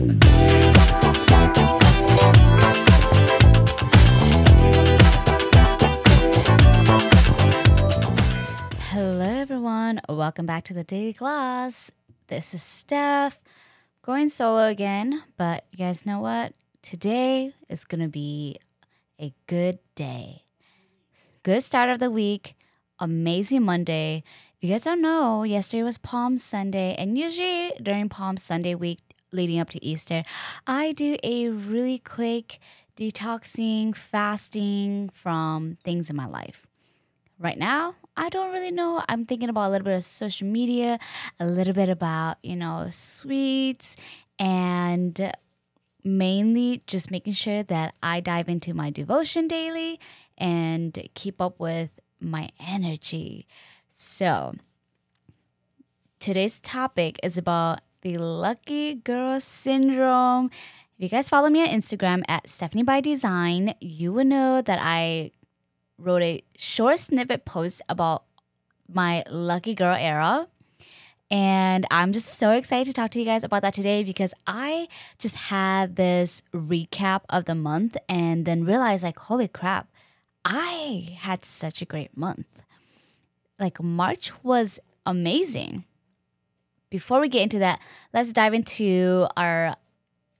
Hello, everyone. Welcome back to the Daily Gloss. This is Steph going solo again, but you guys know what? Today is going to be a good day. Good start of the week. Amazing Monday. If you guys don't know, yesterday was Palm Sunday, and usually during Palm Sunday week leading up to Easter, I do a really quick detoxing, fasting from things in my life. Right now, I don't really know. I'm thinking about a little bit of social media, a little bit about, you know, sweets, and mainly just making sure that I dive into my devotion daily and keep up with my energy. So, today's topic is about the lucky girl syndrome. If you guys follow me on Instagram at Stephanie by Design, you will know that I wrote a short snippet post about my lucky girl era. And I'm just so excited to talk to you guys about that today because I just had this recap of the month and then realized, like, holy crap, I had such a great month. Like, March was amazing. Before we get into that, let's dive into our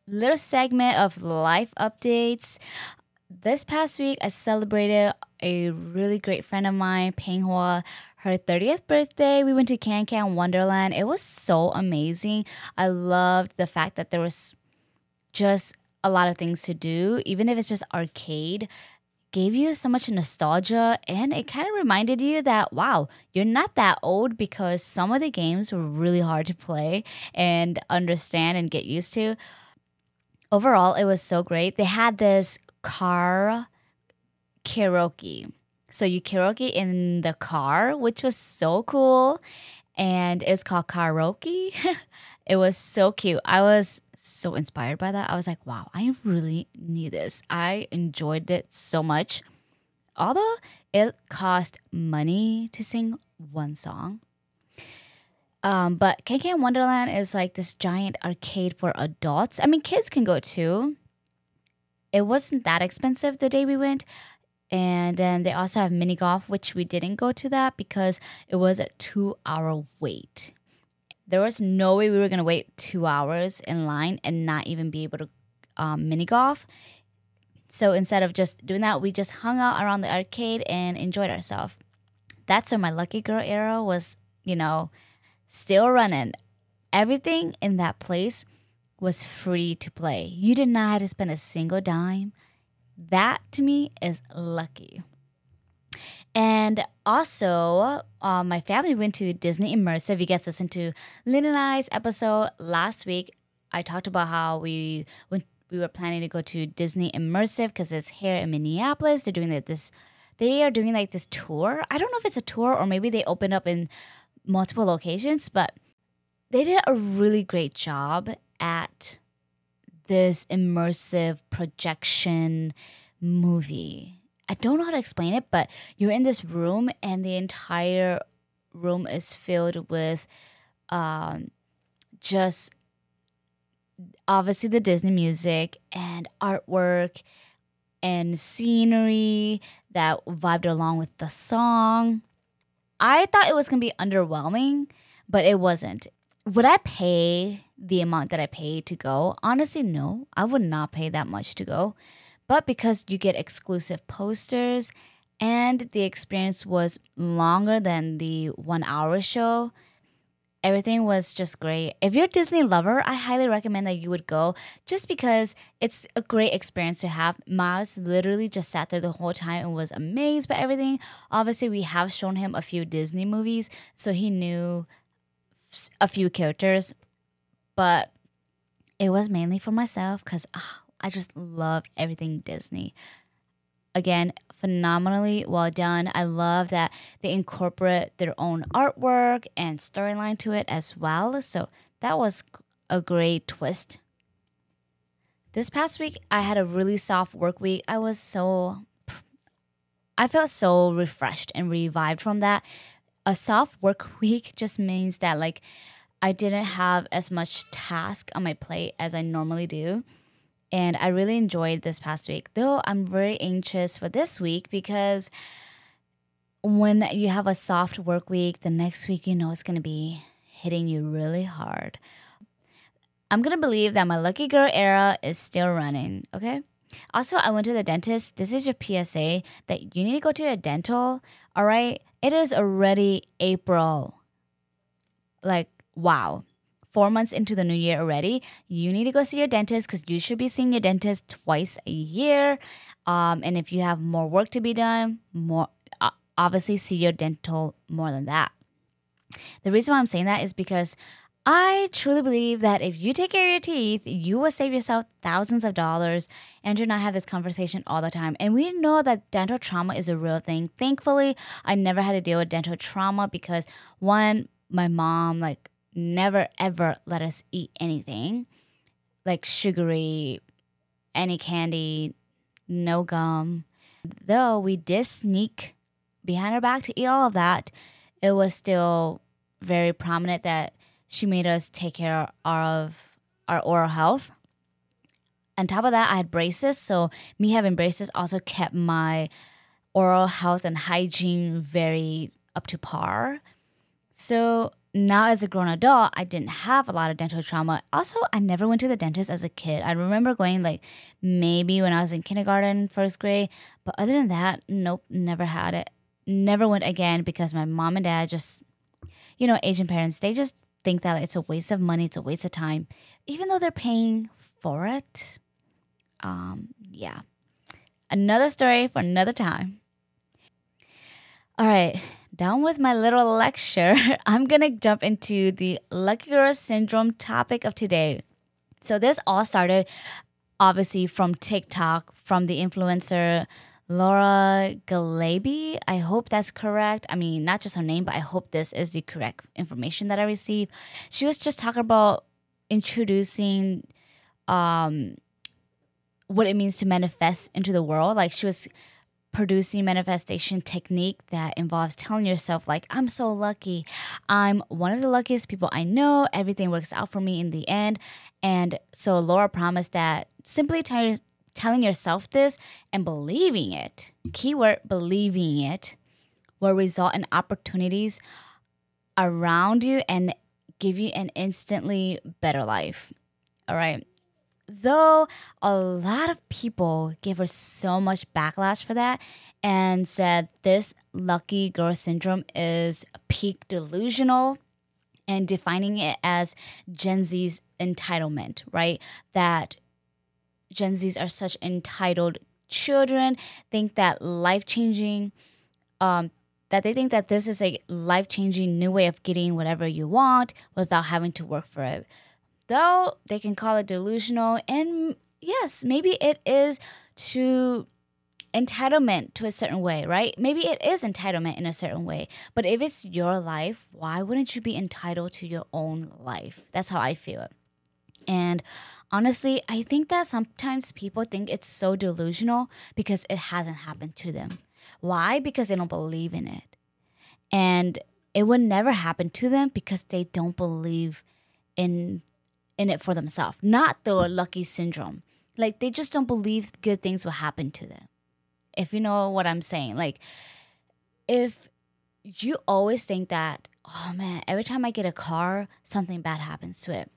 little segment of life updates this past week, I celebrated a really great friend of mine, Peng Hua, her 30th birthday. We went to Can Can Wonderland. It was so amazing. I loved the fact that there was just a lot of things to do, even if it's just arcade. Gave you so much nostalgia, and it kind of reminded you that wow, you're not that old because some of the games were really hard to play and understand and get used to overall it was so great they had this car karaoke. So you karaoke in the car, which was so cool. And it's called karaoke. it was so cute. I was so inspired by that. I was like, wow, I really need this. I enjoyed it so much. Although it cost money to sing one song. Um, but Can Can Wonderland is like this giant arcade for adults. I mean, kids can go too it wasn't that expensive the day we went. And then they also have mini golf, which we didn't go to that because it was a two hour wait. There was no way we were gonna wait two hours in line and not even be able to um, mini golf. So instead of just doing that, we just hung out around the arcade and enjoyed ourselves. That's where my lucky girl era was, you know, still running. Everything in that place was free to play. You did not have to spend a single dime. That to me is lucky. And also, uh, my family went to Disney Immersive. If You guys listened to Lynn and I's episode last week. I talked about how we went, we were planning to go to Disney Immersive because it's here in Minneapolis. They're doing this. They are doing like this tour. I don't know if it's a tour or maybe they opened up in multiple locations, but they did a really great job at this immersive projection movie. I don't know how to explain it, but you're in this room and the entire room is filled with um, just obviously the Disney music and artwork and scenery that vibed along with the song. I thought it was gonna be underwhelming, but it wasn't. Would I pay the amount that I paid to go? Honestly, no. I would not pay that much to go. But because you get exclusive posters and the experience was longer than the one hour show, everything was just great. If you're a Disney lover, I highly recommend that you would go just because it's a great experience to have. Miles literally just sat there the whole time and was amazed by everything. Obviously, we have shown him a few Disney movies, so he knew a few characters, but it was mainly for myself because oh, ah, I just loved everything Disney. Again, phenomenally well done. I love that they incorporate their own artwork and storyline to it as well. So that was a great twist. This past week, I had a really soft work week. I was so, I felt so refreshed and revived from that a soft work week just means that like I didn't have as much task on my plate as I normally do. And I really enjoyed this past week, though I'm very anxious for this week because when you have a soft work week, the next week you know it's going to be hitting you really hard. I'm going to believe that my lucky girl era is still running, okay? Also, I went to the dentist. This is your PSA that you need to go to a dental, all right? It is already April. Like, wow four months into the new year already, you need to go see your dentist because you should be seeing your dentist twice a year. Um, and if you have more work to be done, more uh, obviously see your dental more than that. The reason why I'm saying that is because I truly believe that if you take care of your teeth, you will save yourself thousands of dollars. And I have this conversation all the time. And we know that dental trauma is a real thing. Thankfully, I never had to deal with dental trauma because one, my mom, like, never ever let us eat anything like sugary, any candy, no gum. Though we did sneak behind her back to eat all of that, it was still very prominent that she made us take care of our oral health. On top of that, I had braces, so me having braces also kept my oral health and hygiene very up to par. So now as a grown adult, I didn't have a lot of dental trauma. Also, I never went to the dentist as a kid. I remember going like maybe when I was in kindergarten, first grade, but other than that, nope, never had it. Never went again because my mom and dad just, you know, Asian parents, they just think that it's a waste of money, it's a waste of time, even though they're paying for it. Um, yeah. Another story for another time. All right, done with my little lecture, I'm gonna jump into the Lucky Girl Syndrome topic of today. So, this all started obviously from TikTok, from the influencer Laura Galebe. I hope that's correct. I mean, not just her name, but I hope this is the correct information that I received. She was just talking about introducing um, what it means to manifest into the world. Like she was producing manifestation technique that involves telling yourself like i'm so lucky. I'm one of the luckiest people i know. Everything works out for me in the end. And so laura promised that simply tell, telling yourself this and believing it keyword believing it will result in opportunities around you and give you an instantly better life. All right though a lot of people gave her so much backlash for that and said this lucky girl syndrome is peak delusional and defining it as Gen Z's entitlement, right? That Gen Zs are such entitled children, think that life changing, um, that they think that this is a life changing new way of getting whatever you want without having to work for it though they can call it delusional and yes maybe it is to entitlement to a certain way right? Maybe it is entitlement in a certain way but if it's your life why wouldn't you be entitled to your own life? That's how i feel. It and honestly i think that sometimes people think it's so delusional because it hasn't happened to them. Why? Because they don't believe in it. And it would never happen to them because they don't believe in in it for themselves, not the lucky syndrome. Like they just don't believe good things will happen to them. If you know what I'm saying, like if you always think that, oh man, every time I get a car, something bad happens to it,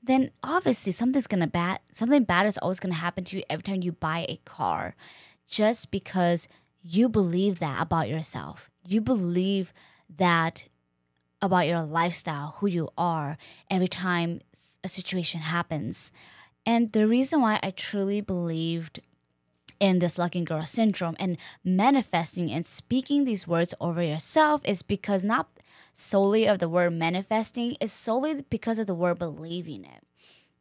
then obviously something's gonna bad something bad is always gonna happen to you every time you buy a car. Just because you believe that about yourself. You believe that about your lifestyle, who you are, every time a situation happens. And the reason why I truly believed in this lucky girl syndrome and manifesting and speaking these words over yourself is because not solely of the word manifesting is solely because of the word believing it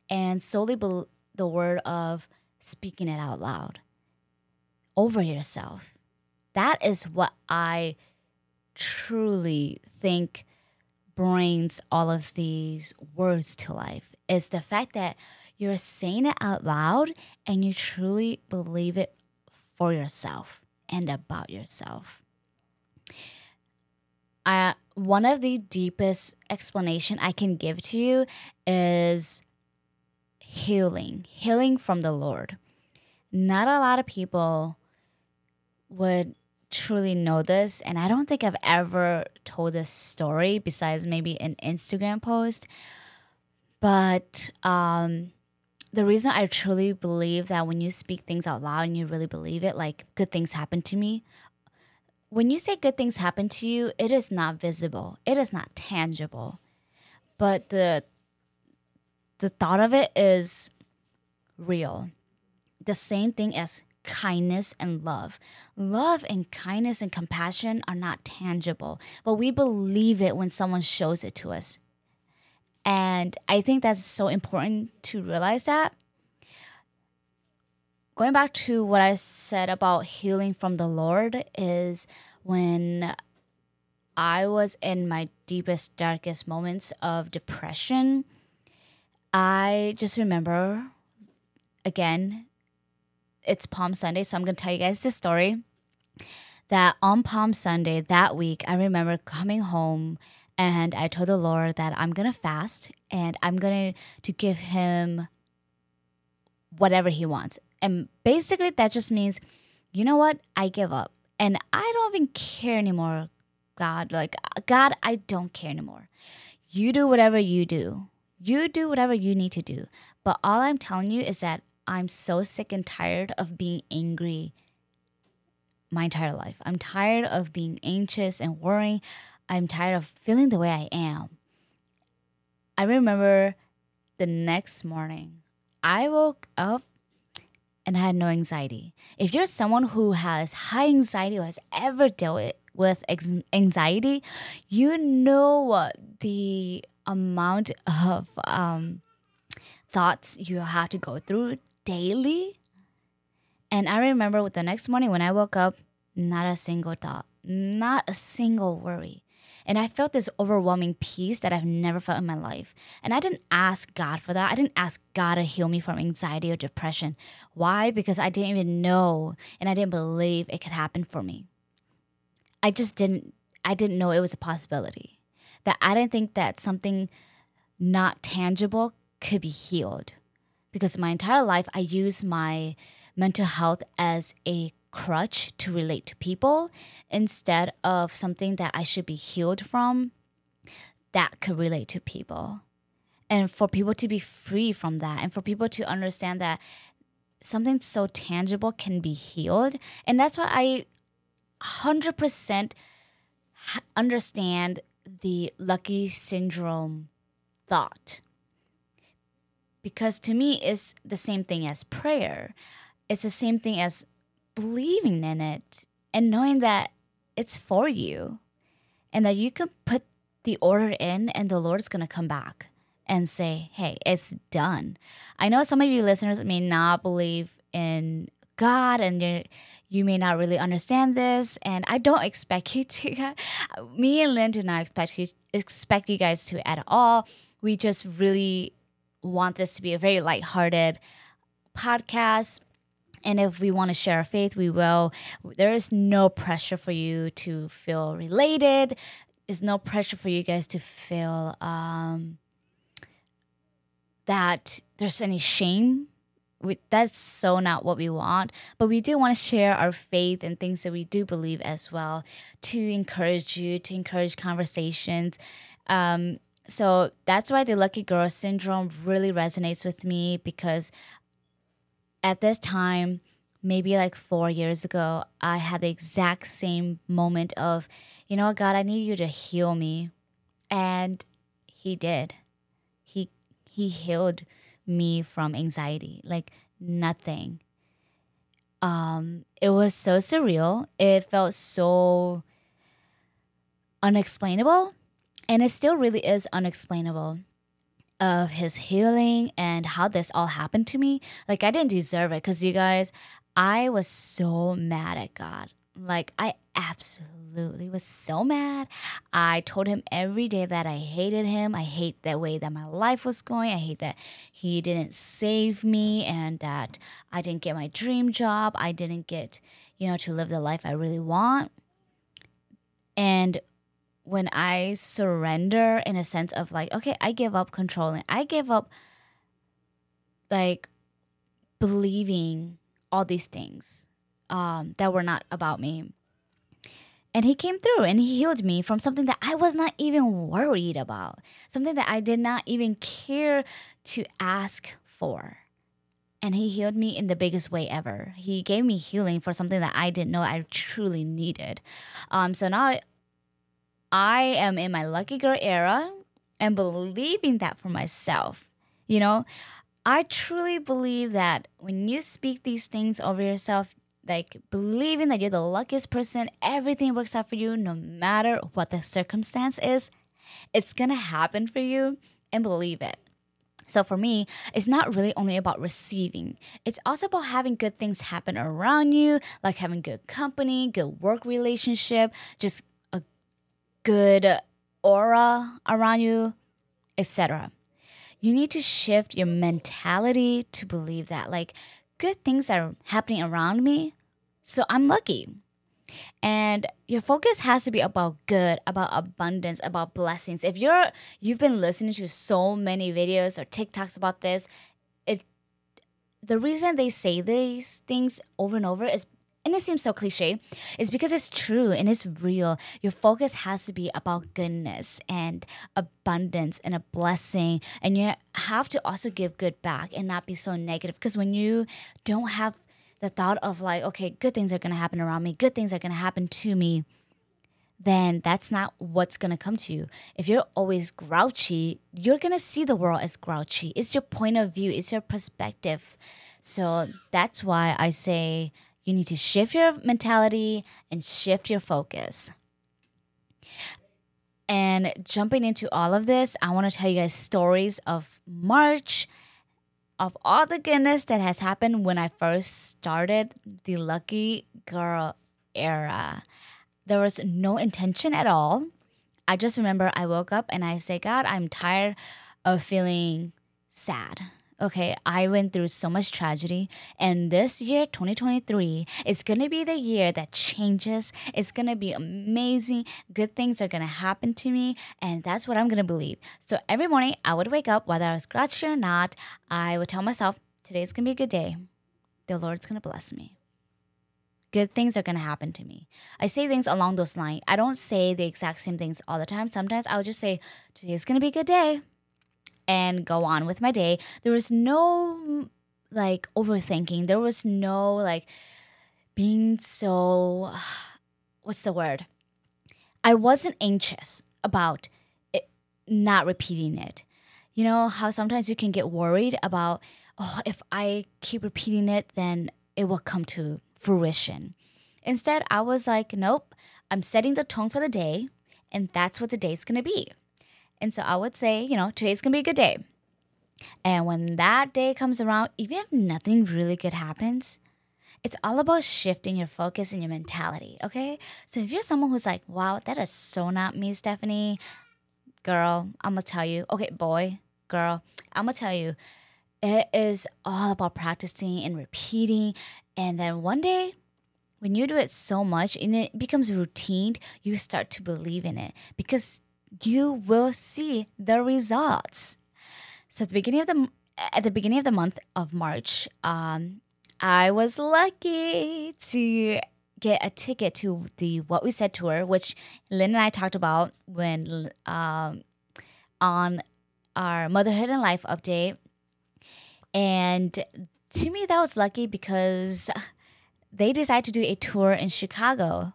and solely be- the word of speaking it out loud over yourself that is what i truly think brings all of these words to life is the fact that you're saying it out loud and you truly believe it for yourself and about yourself. I one of the deepest explanation I can give to you is healing, healing from the Lord. Not a lot of people would truly know this, and I don't think I've ever told this story besides maybe an Instagram post. But um, the reason I truly believe that when you speak things out loud and you really believe it, like good things happen to me. When you say good things happen to you, it is not visible. It is not tangible. But the the thought of it is real. The same thing as kindness and love. Love and kindness and compassion are not tangible, but we believe it when someone shows it to us. And I think that's so important to realize that. Going back to what I said about healing from the Lord is when I was in my deepest, darkest moments of depression, I just remember again, it's Palm Sunday, so I'm going to tell you guys this story. That on Palm Sunday that week, I remember coming home and I told the Lord that I'm gonna fast and I'm gonna to give him whatever he wants. And basically that just means, you know what? I give up. And I don't even care anymore, God. Like God, I don't care anymore. You do whatever you do. You do whatever you need to do. But all I'm telling you is that I'm so sick and tired of being angry my entire life. I'm tired of being anxious and worrying. I'm tired of feeling the way I am. I remember the next morning, I woke up and had no anxiety. If you're someone who has high anxiety or has ever dealt with anxiety, you know the amount of um, thoughts you have to go through daily. And I remember the next morning when I woke up, not a single thought, not a single worry. And I felt this overwhelming peace that I've never felt in my life. And I didn't ask God for that. I didn't ask God to heal me from anxiety or depression. Why? Because I didn't even know and I didn't believe it could happen for me. I just didn't I didn't know it was a possibility. That I didn't think that something not tangible could be healed. Because my entire life I used my mental health as a crutch to relate to people instead of something that I should be healed from that could relate to people. And for people to be free from that and for people to understand that something so tangible can be healed. And that's why I 100% understand the lucky syndrome thought. Because to me, it's the same thing as prayer. It's the same thing as believing in it and knowing that it's for you and that you can put the order in and the Lord's going to come back and say, hey, it's done. I know some of you listeners may not believe in God and you you may not really understand this and I don't expect you to me and Lynn do not expect you expect you guys to at all. We just really want this to be a very lighthearted podcast and if we want to share our faith, we will. There is no pressure for you to feel related. There's no pressure for you guys to feel um, that there's any shame. We, that's so not what we want. But we do want to share our faith and things that we do believe as well to encourage you, to encourage conversations. Um, so that's why the lucky girl syndrome really resonates with me because at this time, maybe like four years ago, I had the exact same moment of, you know, God, I need you to heal me. And he did. He he healed me from anxiety. Like nothing. Um, it was so surreal. It felt so unexplainable. And it still really is unexplainable of his healing and how this all happened to me. Like, I didn't deserve it because you guys, I was so mad at God. Like, I absolutely was so mad. I told him every day that I hated him. I hate the way that my life was going. I hate that he didn't save me and that I didn't get my dream job. I didn't get, you know, to live the life I really want. And when I surrender in a sense of like, okay, I give up controlling. I give up like believing all these things um, that were not about me. And he came through and he healed me from something that I was not even worried about, something that I did not even care to ask for. And he healed me in the biggest way ever. He gave me healing for something that I didn't know I truly needed. Um, so now I am in my lucky girl era and believing that for myself. You know, I truly believe that when you speak these things over yourself, like believing that you're the luckiest person, everything works out for you no matter what the circumstance is, it's gonna happen for you and believe it. So for me, it's not really only about receiving. It's also about having good things happen around you, like having good company, good work relationship, just good aura around you, etc. You need to shift your mentality to believe that like good things are happening around me, so I'm lucky. And your focus has to be about good, about abundance, about blessings. If you're you've been listening to so many videos or TikToks about this, it the reason they say these things over and over is and it seems so cliche, is because it's true and it's real. Your focus has to be about goodness and abundance and a blessing. And you have to also give good back and not be so negative. Because when you don't have the thought of like, okay, good things are going to happen around me, good things are going to happen to me, then that's not what's going to come to you. If you're always grouchy, you're going to see the world as grouchy. It's your point of view, it's your perspective. So that's why I say you need to shift your mentality and shift your focus. And jumping into all of this, I want to tell you guys stories of March of all the goodness that has happened when I first started the Lucky Girl era. There was no intention at all. I just remember I woke up and I said, God, I'm tired of feeling sad okay, I went through so much tragedy. And this year, 2023, is to be the year that changes. It's to be amazing. Good things are to happen to me. And that's what I'm to believe. So every morning, I would wake up, whether I was grouchy or not, I would tell myself, today's to be a good day. The Lord's to bless me. Good things are to happen to me. I say things along those lines. I don't say the exact same things all the time. Sometimes I'll just say, today's to be a good day and go on with my day. There was no like overthinking. There was no like being so what's the word? I wasn't anxious about it not repeating it. You know how sometimes you can get worried about, oh, if I keep repeating it, then it will come to fruition. Instead, I was like, nope, I'm setting the tone for the day, and that's what the day's gonna be. And so I would say, you know, today's gonna be a good day. And when that day comes around, even if nothing really good happens, it's all about shifting your focus and your mentality, okay? So if you're someone who's like, wow, that is so not me, Stephanie, girl, I'm gonna tell you, okay, boy, girl, I'm gonna tell you, it is all about practicing and repeating. And then one day, when you do it so much and it becomes routine, you start to believe in it because you will see the results. So at the beginning of the at the beginning of the month of March, um, I was lucky to get a ticket to the What We Said tour, which Lynn and I talked about when um, on our motherhood and life update. And to me, that was lucky because they decided to do a tour in Chicago.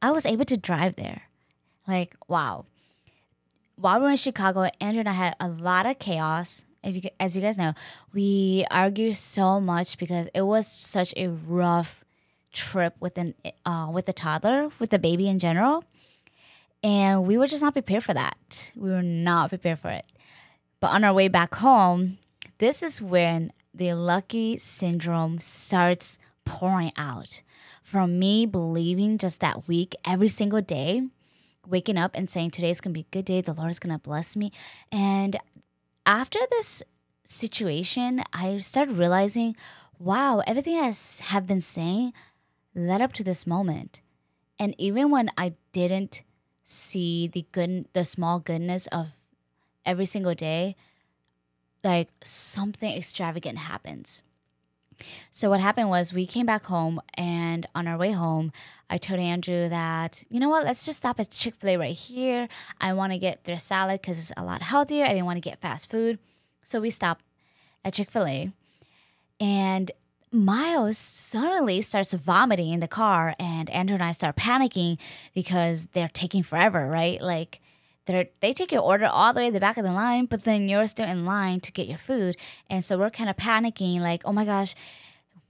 I was able to drive there. Like, wow while we were in Chicago, Andrew and I had a lot of chaos. You, as you guys know, we argued so much because it was such a rough trip with an uh, with the toddler, with the baby in general, and we were just not prepared for that. We were not prepared for it. But on our way back home, this is when the lucky syndrome starts pouring out. From me believing just that week, every single day, waking up and saying, Today's gonna be a good day, the Lord is gonna bless me. And after this situation, I started realizing, wow, everything I have been saying led up to this moment. And even when I didn't see the good the small goodness of every single day, like something extravagant happens. So what happened was we came back home and on our way home, I told Andrew that, you know what, let's just stop at Chick-fil-A right here. I want to get their salad because it's a lot healthier. I didn't want to get fast food. So we stopped at Chick-fil-A and Miles suddenly starts vomiting in the car, and Andrew and I start panicking because they're taking forever, right? Like they they take your order all the way to the back of the line, but then you're still in line to get your food, and so we're kind of panicking, like, oh my gosh,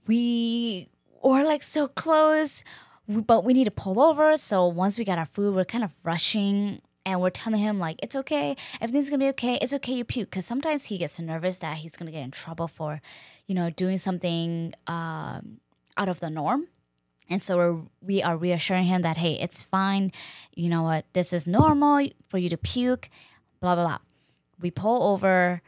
we are like so close, but we need to pull over. So once we got our food, we're kind of rushing and we're telling him like it's okay. Everything's gonna be okay. It's okay you puke. Because sometimes he gets nervous that he's gonna get in trouble for you know doing something um, out of the norm and so we're, we are reassuring him that hey it's fine you know what this is normal for you to puke blah blah blah we pull over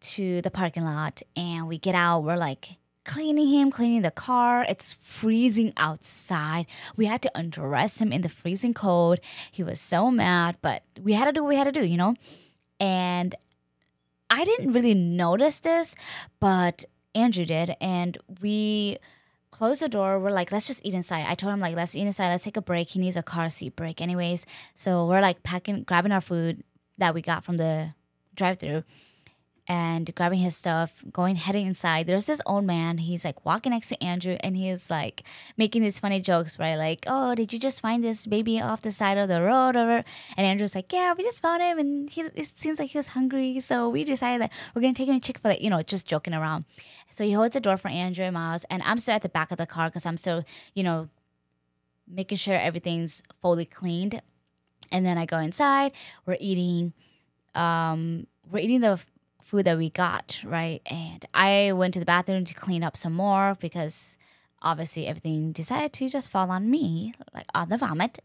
to the parking lot and we get out we're like cleaning him, cleaning the car. It's freezing outside. We had to undress him in the freezing cold. He was so mad, but we had to do what we had to do, you know? And I didn't really notice this, but Andrew did. And we closed the door. We're like, let's just eat inside. I told him, like, let's eat inside. Let's take a break. He needs a car seat break, anyways. So we're like packing, grabbing our food that we got from the drive through and grabbing his stuff, going heading inside. There's this old man. He's like walking next to Andrew, and he's like making these funny jokes, right? Like, "Oh, did you just find this baby off the side of the road?" Or and Andrew's like, "Yeah, we just found him, and he it seems like he was hungry, so we decided that we're gonna take him to Chick Fil A." You know, just joking around. So he holds the door for Andrew and Miles, and I'm still at the back of the car because I'm still, you know, making sure everything's fully cleaned. And then I go inside. We're eating. Um, we're eating the food that we got, right? And I went to the bathroom to clean up some more because obviously everything decided to just fall on me, like on the vomit.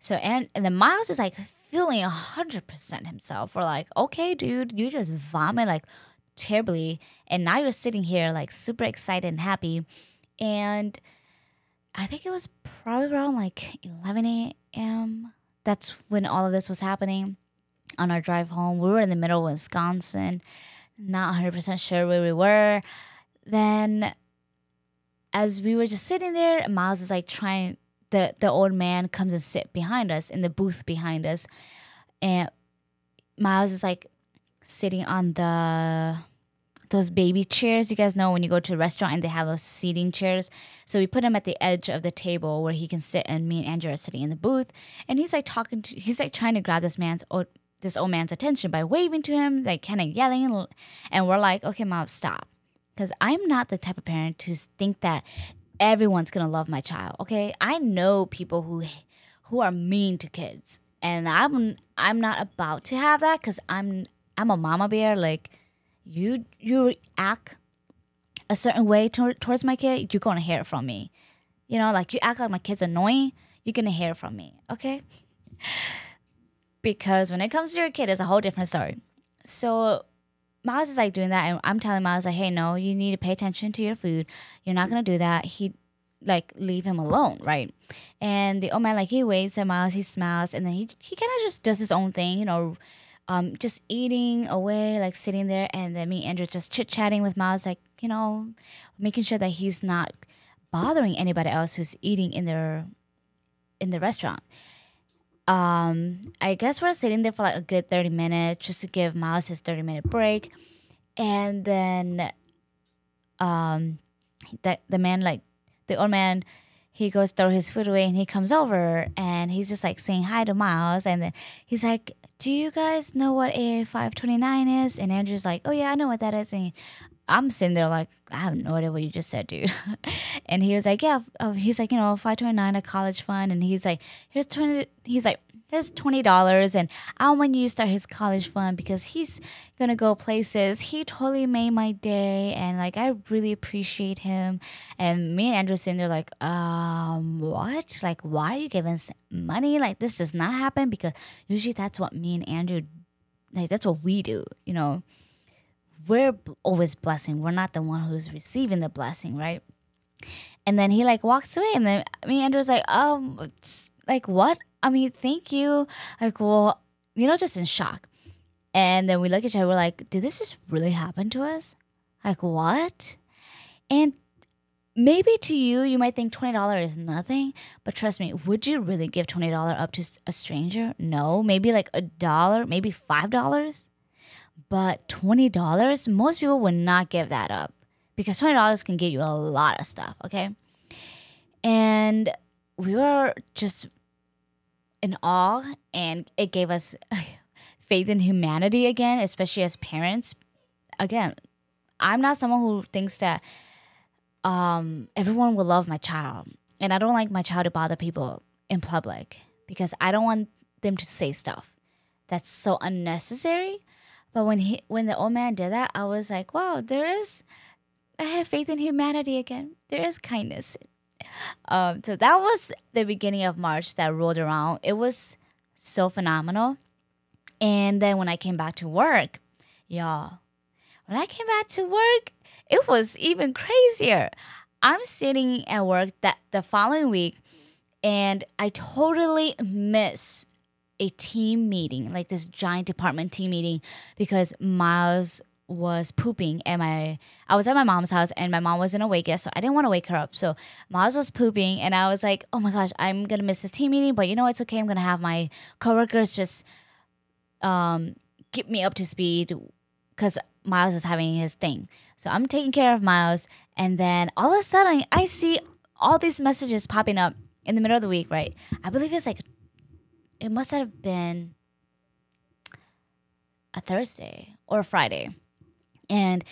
So and and then Miles is like feeling hundred percent himself. We're like, okay, dude, you just vomit like terribly, and now you're sitting here like super excited and happy, and I think it was probably around like eleven a.m. That's when all of this was happening on our drive home. We were in the middle of Wisconsin, not 100% sure where we were. Then, as we were just sitting there, Miles is like trying, the, the old man comes and sit behind us in the booth behind us. And Miles is like sitting on the those baby chairs you guys know when you go to a restaurant and they have those seating chairs so we put him at the edge of the table where he can sit and me and andrew are sitting in the booth and he's like talking to he's like trying to grab this man's old this old man's attention by waving to him, like kind of yelling, and we're like, okay, mom, stop, because I'm not the type of parent to think that everyone's gonna love my child. Okay, I know people who who are mean to kids, and I'm I'm not about to have that because I'm I'm a mama bear. Like you you act a certain way to, towards my kid, you're gonna hear it from me. You know, like you act like my kid's annoying, you're gonna hear it from me. Okay because when it comes to your kid, it's a whole different story. So Miles is like doing that, and I'm telling Miles like, "Hey, no, you need to pay attention to your food. You're not gonna do that." He like leave him alone, right? And the old man like he waves at Miles, he smiles, and then he he kind of just does his own thing, you know, um, just eating away, like sitting there, and then me and Andrew just chit chatting with Miles, like you know, making sure that he's not bothering anybody else who's eating in their in the restaurant um, I guess we're sitting there for like a good 30 minutes just to give Miles his 30 minute break. And then um, the, the man, like the old man, he goes throw his food away and he comes over and he's just like saying hi to Miles. And then he's like, Do you guys know what a 529 is? And Andrew's like, Oh, yeah, I know what that is. And I'm sitting there like, I have no idea what you just said, dude. and he was like, yeah, he's like, you know, 529, a college fund. And he's like, here's 20, he's like, here's $20. And I want you to start his college fund because he's going to go places. He totally made my day. And like, I really appreciate him. And me and Andrew sitting there like, um, what? Like, why are you giving us money? Like, this does not happen because usually that's what me and Andrew, like, that's what we do, you know? We're always blessing. We're not the one who's receiving the blessing, right? And then he like walks away, and then me and Andrew's like, um, like what? I mean, thank you. Like, well, you know, just in shock. And then we look at each other, we're like, did this just really happen to us? Like, what? And maybe to you, you might think $20 is nothing, but trust me, would you really give $20 up to a stranger? No, maybe like a dollar, maybe $5. But $20, most people would not give that up because $20 can get you a lot of stuff, okay? And we were just in awe, and it gave us faith in humanity again, especially as parents. Again, I'm not someone who thinks that um, everyone will love my child, and I don't like my child to bother people in public because I don't want them to say stuff that's so unnecessary. But when he, when the old man did that, I was like, wow, there is. I have faith in humanity again. There is kindness. Um, so that was the beginning of March that rolled around. It was so phenomenal. And then when I came back to work, y'all, when I came back to work, it was even crazier. I'm sitting at work that the following week and I totally miss a team meeting, like this giant department team meeting because Miles was pooping and my I was at my mom's house and my mom wasn't awake yet, so I didn't want to wake her up. So Miles was pooping and I was like, oh my gosh, I'm gonna miss this team meeting, but you know it's okay. I'm gonna have my coworkers just um get me up to speed because Miles is having his thing. So I'm taking care of Miles, and then all of a sudden I see all these messages popping up in the middle of the week, right? I believe it's like it must have been a Thursday or a Friday and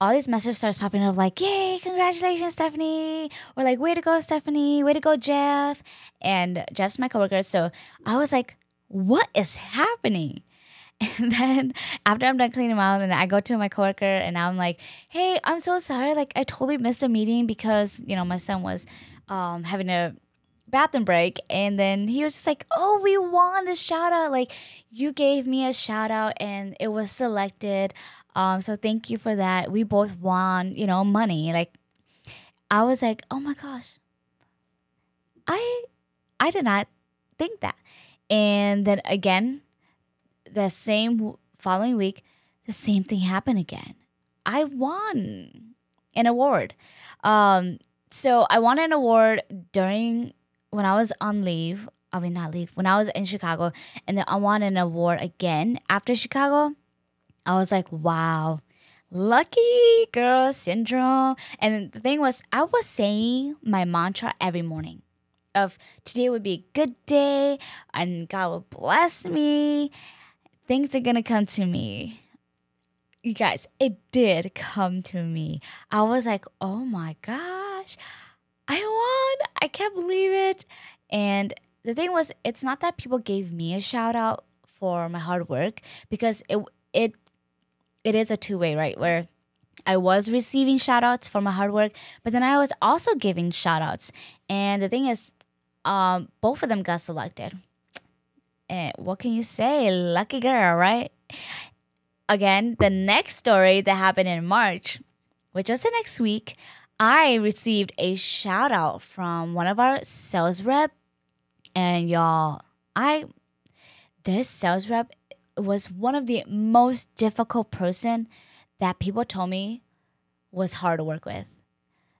all these messages starts popping up like, yay, congratulations, Stephanie. Or like, way to go, Stephanie. Way to go, Jeff. And Jeff's my coworker. So I was like, what is happening? And then after I'm done cleaning out, and I go to my coworker and I'm like, hey, I'm so sorry. Like I totally missed a meeting because, you know, my son was um, having a bathroom break and then he was just like oh we won the shout out like you gave me a shout out and it was selected um, so thank you for that. We both won, you know, money. Like I was like, oh my gosh. I I did not think that. And then again, the same following week, the same thing happened again. I won an award. Um, so I won an award during when I was on leave. I mean, not leave when I was in Chicago, and then I won an award again after Chicago. I was like, wow, lucky girl syndrome. And the thing was, I was saying my mantra every morning of today would be a good day and God will bless me. Things are gonna come to me. You guys, it did come to me. I was like, oh my gosh, I won. I can't believe it. And the thing was, it's not that people gave me a shout out for my hard work because it it it is a two way, right? Where I was receiving shout outs for my hard work, but then I was also giving shout outs. And the thing is, um, both of them got selected. And what can you say? Lucky girl, right? Again, the next story that happened in March, which was the next week, I received a shout out from one of our sales rep. And y'all, I this sales rep was one of the most difficult person that people told me was hard to work with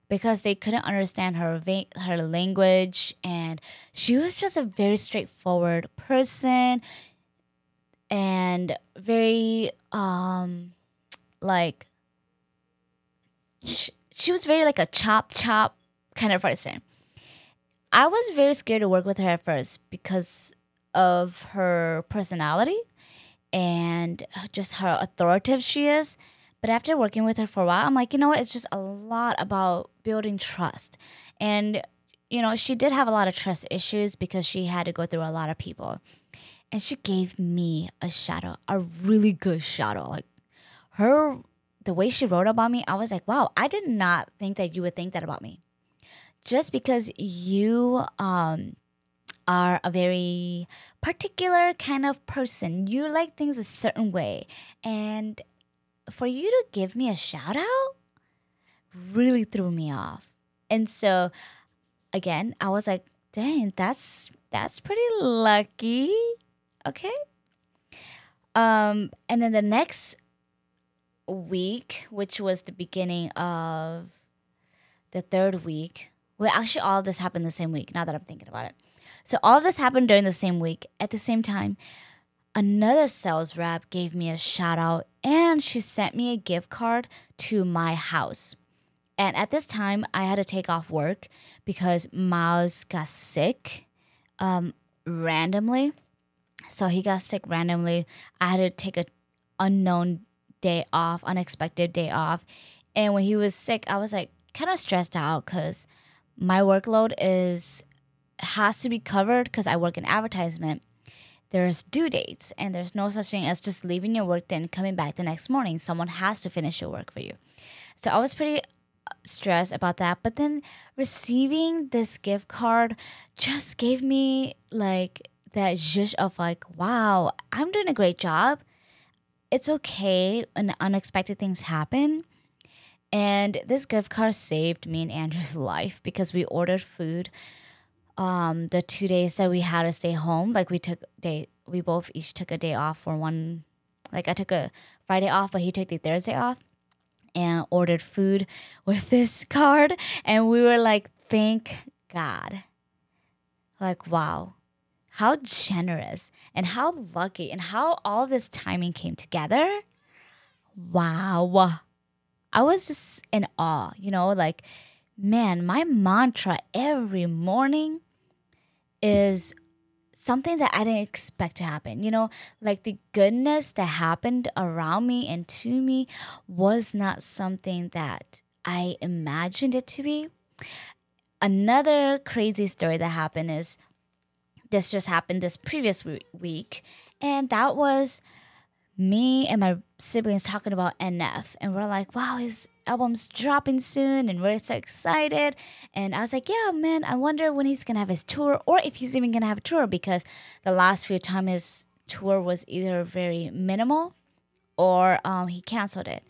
because they couldn't understand her va- her language and she was just a very straightforward person and very um like she was very like a chop chop kind of person i was very scared to work with her at first because of her personality and just how authoritative she is. But after working with her for a while, I'm like, you know what? It's just a lot about building trust. And, you know, she did have a lot of trust issues because she had to go through a lot of people. And she gave me a shadow, a really good shadow. Like her, the way she wrote about me, I was like, wow, I did not think that you would think that about me. Just because you um, are a very particular kind of person. You like things a certain way. And for you to give me a shout out really threw me off. And so, again, I was like, Dang, that's that's pretty lucky. Okay. Um, and then the next week, which was the beginning of the third week, well, actually, all this happened the same week. Now that I'm thinking about it, so all this happened during the same week. At the same time, another sales rep gave me a shout out, and she sent me a gift card to my house. And at this time, I had to take off work because Miles got sick um, randomly. So he got sick randomly. I had to take a unknown day off, unexpected day off. And when he was sick, I was like kind of stressed out because my workload is has to be covered because I work in advertisement. There's due dates, and there's no such thing as just leaving your work then coming back the next morning. Someone has to finish your work for you. So I was pretty uh, stressed about that. But then receiving this gift card just gave me like that zhuzh of like, wow, I'm doing a great job. It's okay when unexpected things happen. And this gift card saved me and Andrew's life because we ordered food um the two days that we had to stay home. Like we took day we both each took a day off for one like I took a Friday off, but he took the Thursday off and ordered food with this card. And we were like, thank God. Like, wow, how generous and how lucky and how all this timing came together. Wow. I was just in awe, you know, like, man, my mantra every morning is something that I didn't expect to happen. You know, like the goodness that happened around me and to me was not something that I imagined it to be. Another crazy story that happened is this just happened this previous week, and that was me and my siblings talking about NF, and we're like, wow, his album's dropping soon, and we're so excited. And I was like, yeah, man, I wonder when he's gonna have his tour, or if he's even gonna have a tour, because the last few times his tour was either very minimal or um, he canceled it.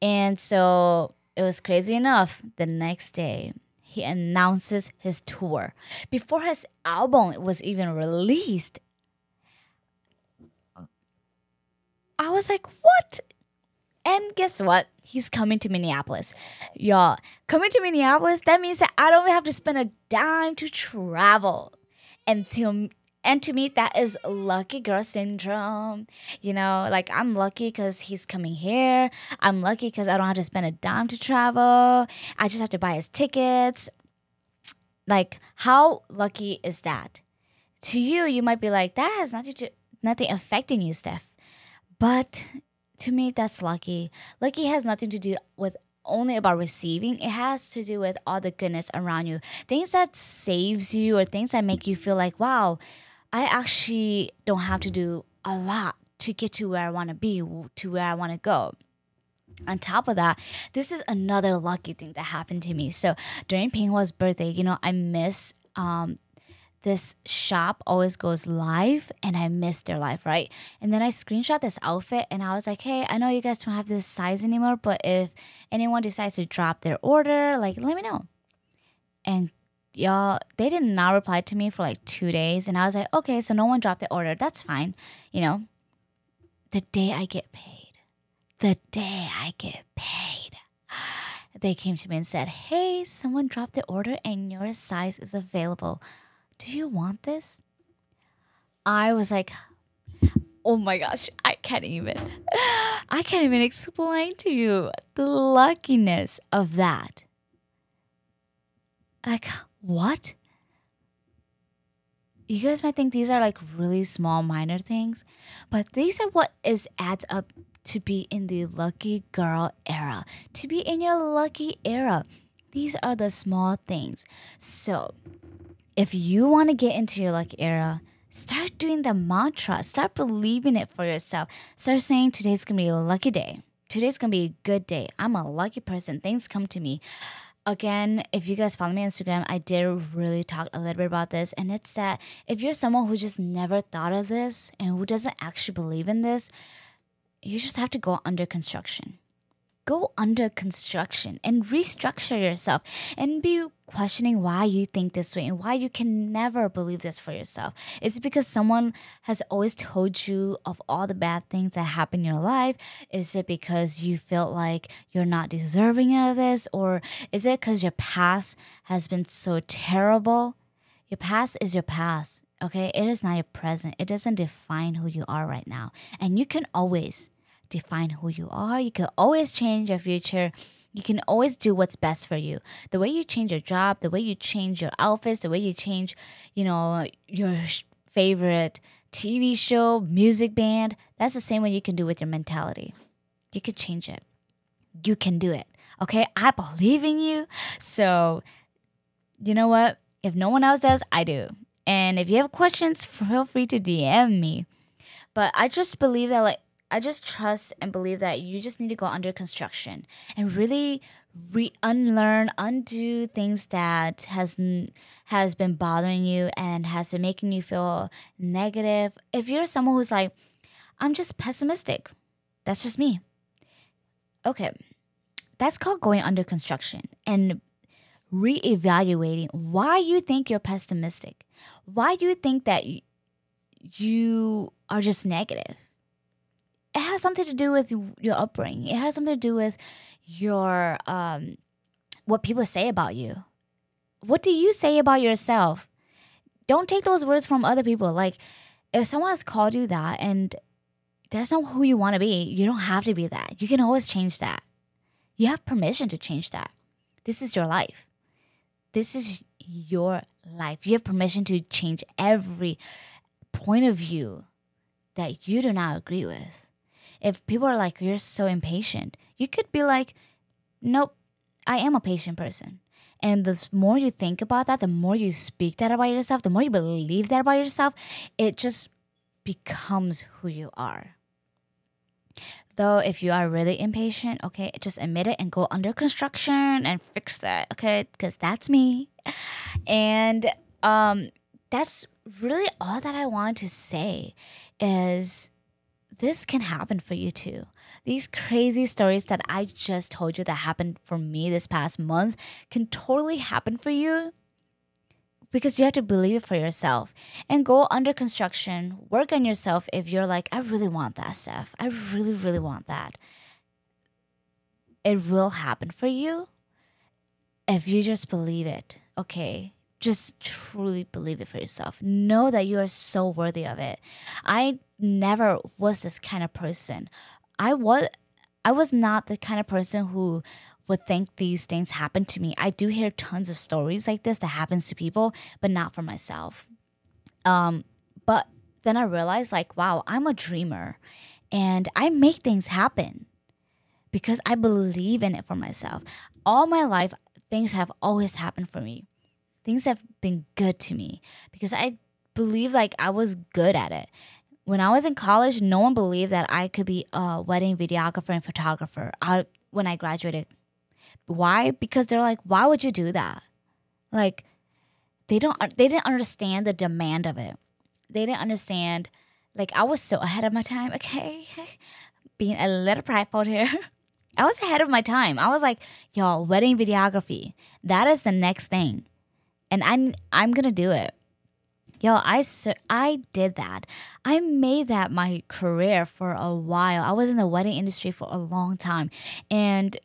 And so it was crazy enough. The next day, he announces his tour before his album was even released. I was like, what? And guess what? He's coming to Minneapolis. Y'all, coming to Minneapolis, that means that I don't have to spend a dime to travel. And to and to me, that is lucky girl syndrome. You know, like I'm lucky because he's coming here. I'm lucky because I don't have to spend a dime to travel. I just have to buy his tickets. Like, how lucky is that? To you, you might be like, that has nothing to nothing affecting you, Steph. But to me, that's lucky. Lucky has nothing to do with only about receiving it has to do with all the goodness around you things that saves you or things that make you feel like wow i actually don't have to do a lot to get to where i want to be to where i want to go on top of that, this is another lucky thing that happened to me. So during Pinghua's birthday, you know, I miss um, this shop always goes live and I missed their live, right? And then I screenshot this outfit and I was like, hey, I know you guys don't have this size anymore, but if anyone decides to drop their order, like let me know. And y'all, they did not reply to me for like two days. And I was like, okay, so no one dropped the order. That's fine. You know, the day I get paid, the day I get paid, they came to me and said, hey, someone dropped the order and your size is available do you want this? I was like, oh my gosh, I can't even, I can't even explain to you the luckiness of that. Like, what? You guys might think these are like really small, minor things, but these are what is adds up to be in the lucky girl era, to be in your lucky era. These are the small things. So, if you want to get into your lucky era, start doing the mantra. Start believing it for yourself. Start saying today's gonna be a lucky day. Today's gonna be a good day. I'm a lucky person. Things come to me. Again, if you guys follow me on Instagram, I did really talk a little bit about this. And it's that if you're someone who just never thought of this and who doesn't actually believe in this, you just have to go under construction go under construction and restructure yourself and be questioning why you think this way and why you can never believe this for yourself? Is it because someone has always told you of all the bad things that happen in your life? Is it because you feel like you're not deserving of this? Or is it because your past has been so terrible? Your past is your past, okay? It is not your present. It doesn't define who you are right now. And you can always define who you are. You can always change your future you can always do what's best for you. The way you change your job, the way you change your outfits, the way you change, you know, your favorite TV show, music band, that's the same way you can do with your mentality. You can change it. You can do it. Okay? I believe in you. So, you know what? If no one else does, I do. And if you have questions, feel free to DM me. But I just believe that like I just trust and believe that you just need to go under construction and really re unlearn, undo things that has has been bothering you and has been making you feel negative. If you're someone who's like, I'm just pessimistic, that's just me. Okay, that's called going under construction and reevaluating why you think you're pessimistic, why you think that you are just negative it has something to do with your upbringing. It has something to do with your um, what people say about you. What do you say about yourself? Don't take those words from other people. Like if someone has called you that and that's not who you want to be, you don't have to be that. You can always change that. You have permission to change that. This is your life. This is your life. You have permission to change every point of view that you do not agree with if people are like, you're so impatient, you could be like, nope, I am a patient person. And the more you think about that, the more you speak that about yourself, the more you believe that about yourself, it just becomes who you are. Though, if you are really impatient, okay, just admit it and go under construction and fix that, okay? Because that's me. And um, that's really all that I want to say is this can happen for you too. These crazy stories that I just told you that happened for me this past month can totally happen for you because you have to believe it for yourself and go under construction, work on yourself if you're like, I really want that stuff. I really, really want that. It will happen for you if you just believe it. Okay just truly believe it for yourself. Know that you are so worthy of it. I never was this kind of person. I was I was not the kind of person who would think these things happen to me. I do hear tons of stories like this that happens to people, but not for myself. Um, but then I realized like, wow, I'm a dreamer and I make things happen because I believe in it for myself. All my life, things have always happened for me things have been good to me because I believe like I was good at it. When I was in college, no one believed that I could be a wedding videographer and photographer I, when I graduated. Why? Because they're like, why would you do that? Like, they don't. They didn't understand the demand of it. They didn't understand. Like, I was so ahead of my time. Okay, being a little prideful here. I was ahead of my time. I was like, y'all, wedding videography. That is the next thing and I'm I'm gonna do it. Yo, I I did that. I made that my career for a while. I was in the wedding industry for a long time, and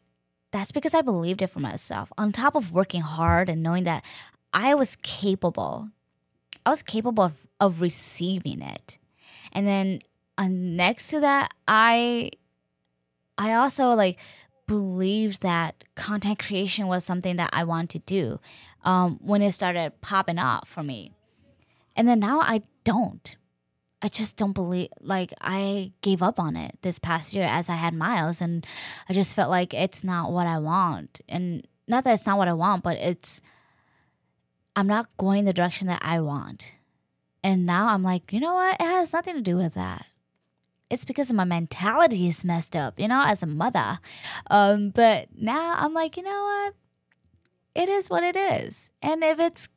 that's because I believed it for myself. On top of working hard and knowing that I was capable, I was capable of, of receiving it, and then uh, next to that, I I also like believed that content creation was something that I wanted to do um, when it started popping up for me. And then now I don't. I just don't believe, like, I gave up on it this past year as I had Miles, and I just felt like it's not what I want. And not that it's not what I want, but it's, I'm not going the direction that I want. And now I'm like, you know what? It has nothing to do with that it's because my mentality is messed up, you know, as a mother. Um, but now I'm like, you know what? It is what it is. And if it's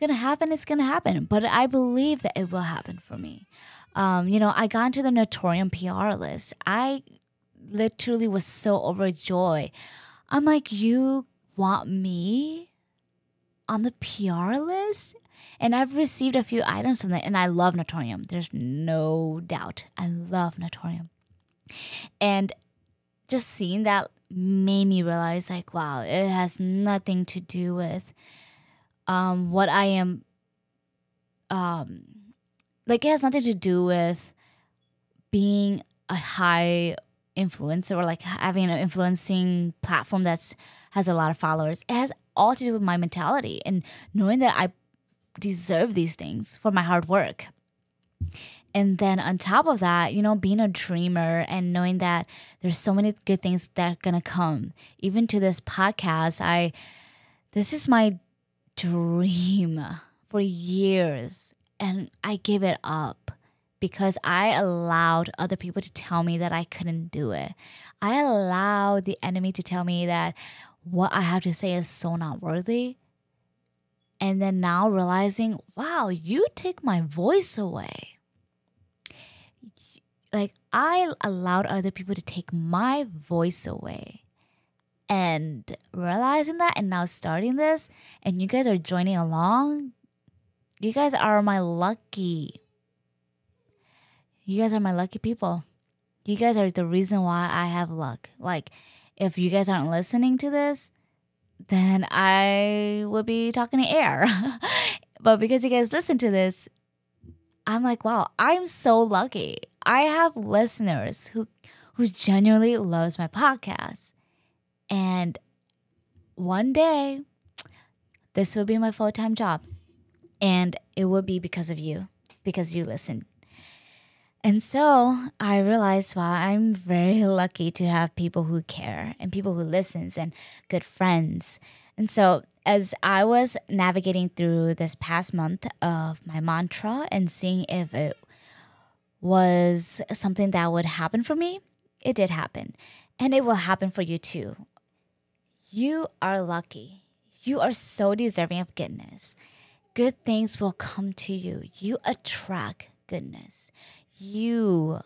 gonna happen, it's gonna happen. But I believe that it will happen for me. Um, you know, I got into the Naturium PR list. I literally was so overjoyed. I'm like, you want me on the PR list. And I've received a few items from that, and I love Naturium. There's no doubt. I love Naturium. And just seeing that made me realize, like, wow, it has nothing to do with um, what I am. Um, like, it has nothing to do with being a high influencer or like having an influencing platform that's has a lot of followers. It has all to do with my mentality and knowing that I deserve these things for my hard work. And then on top of that, you know, being a dreamer and knowing that there's so many good things that are gonna come. Even to this podcast, I this is my dream for years and I gave it up because I allowed other people to tell me that I couldn't do it. I allowed the enemy to tell me that what I have to say is so not worthy. And then now realizing, wow, you take my voice away. Like, I allowed other people to take my voice away. And realizing that, and now starting this, and you guys are joining along, you guys are my lucky. You guys are my lucky people. You guys are the reason why I have luck. Like, if you guys aren't listening to this, then I would be talking to air. but because you guys listen to this, I'm like, wow, I'm so lucky. I have listeners who who genuinely loves my podcast. And one day this will be my full-time job. And it will be because of you, because you listen and so I realized, wow, I'm very lucky to have people who care and people who listens and good friends. And so as I was navigating through this past month of my mantra and seeing if it was something that would happen for me, it did happen. And it will happen for you too. You are lucky. You are so deserving of goodness. Good things will come to you. You attract goodness you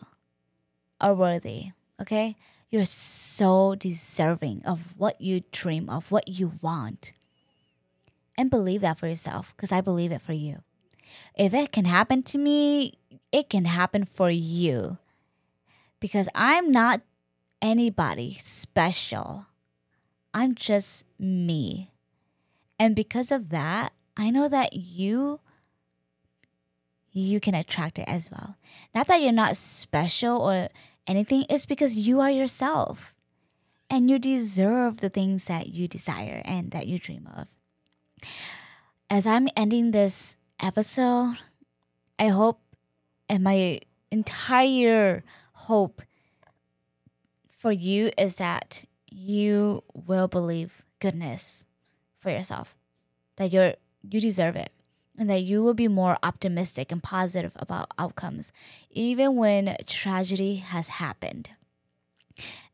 are worthy, okay? You're so deserving of what you dream of, what you want. And believe that for yourself, because I believe it for you. If it can happen to me, it can happen for you. Because I'm not anybody special. I'm just me. And because of that, I know that you you can attract it as well. Not that you're not special or anything, it's because you are yourself and you deserve the things that you desire and that you dream of. As I'm ending this episode, I hope and my entire hope for you is that you will believe goodness for yourself that you're you deserve it and that you will be more optimistic and positive about outcomes, even when tragedy has happened.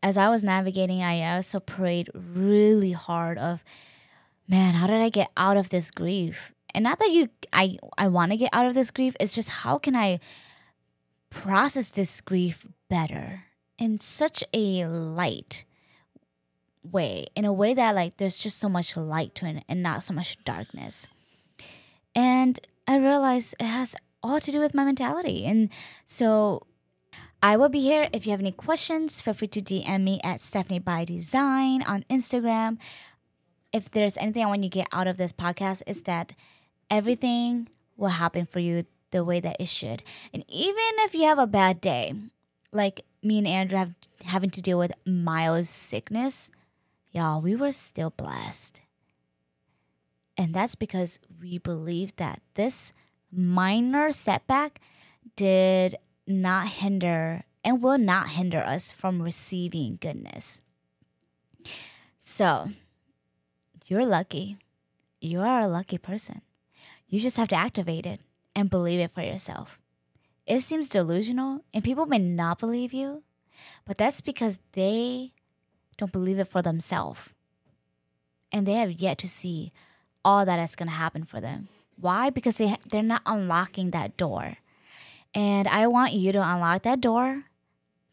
As I was navigating, I also prayed really hard of, man, how did I get out of this grief? And not that you, I, I want to get out of this grief. It's just how can I process this grief better in such a light way, in a way that like there's just so much light to it and not so much darkness. And I realized it has all to do with my mentality. And so I will be here. If you have any questions, feel free to DM me at Stephanie by Design on Instagram. If there's anything I want you to get out of this podcast, is that everything will happen for you the way that it should. And even if you have a bad day, like me and Andrew have having to deal with Miles' sickness, y'all, we were still blessed. And that's because we believe that this minor setback did not hinder and will not hinder us from receiving goodness. So, you're lucky. You are a lucky person. You just have to activate it and believe it for yourself. It seems delusional, and people may not believe you, but that's because they don't believe it for themselves. And they have yet to see all that is going to happen for them. Why? Because they they're not unlocking that door. And I want you to unlock that door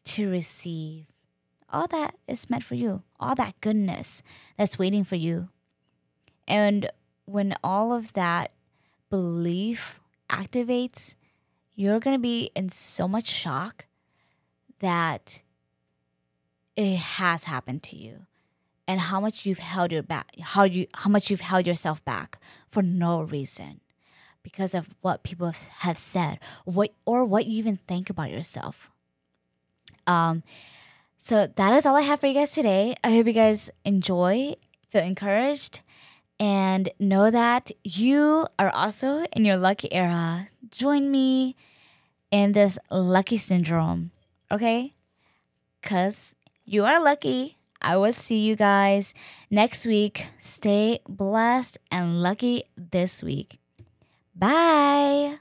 to receive all that is meant for you, all that goodness that's waiting for you. And when all of that belief activates, you're going to be in so much shock that it has happened to you? And how much you've held your back how you how much you've held yourself back for no reason because of what people have said what or what you even think about yourself. Um so that is all i have for you guys today. I hope you guys enjoy feel encouraged and know that you are also in your lucky era. Join me in this lucky syndrome okay? Because you are lucky. I will see you guys next week. Stay blessed and lucky this week. Bye.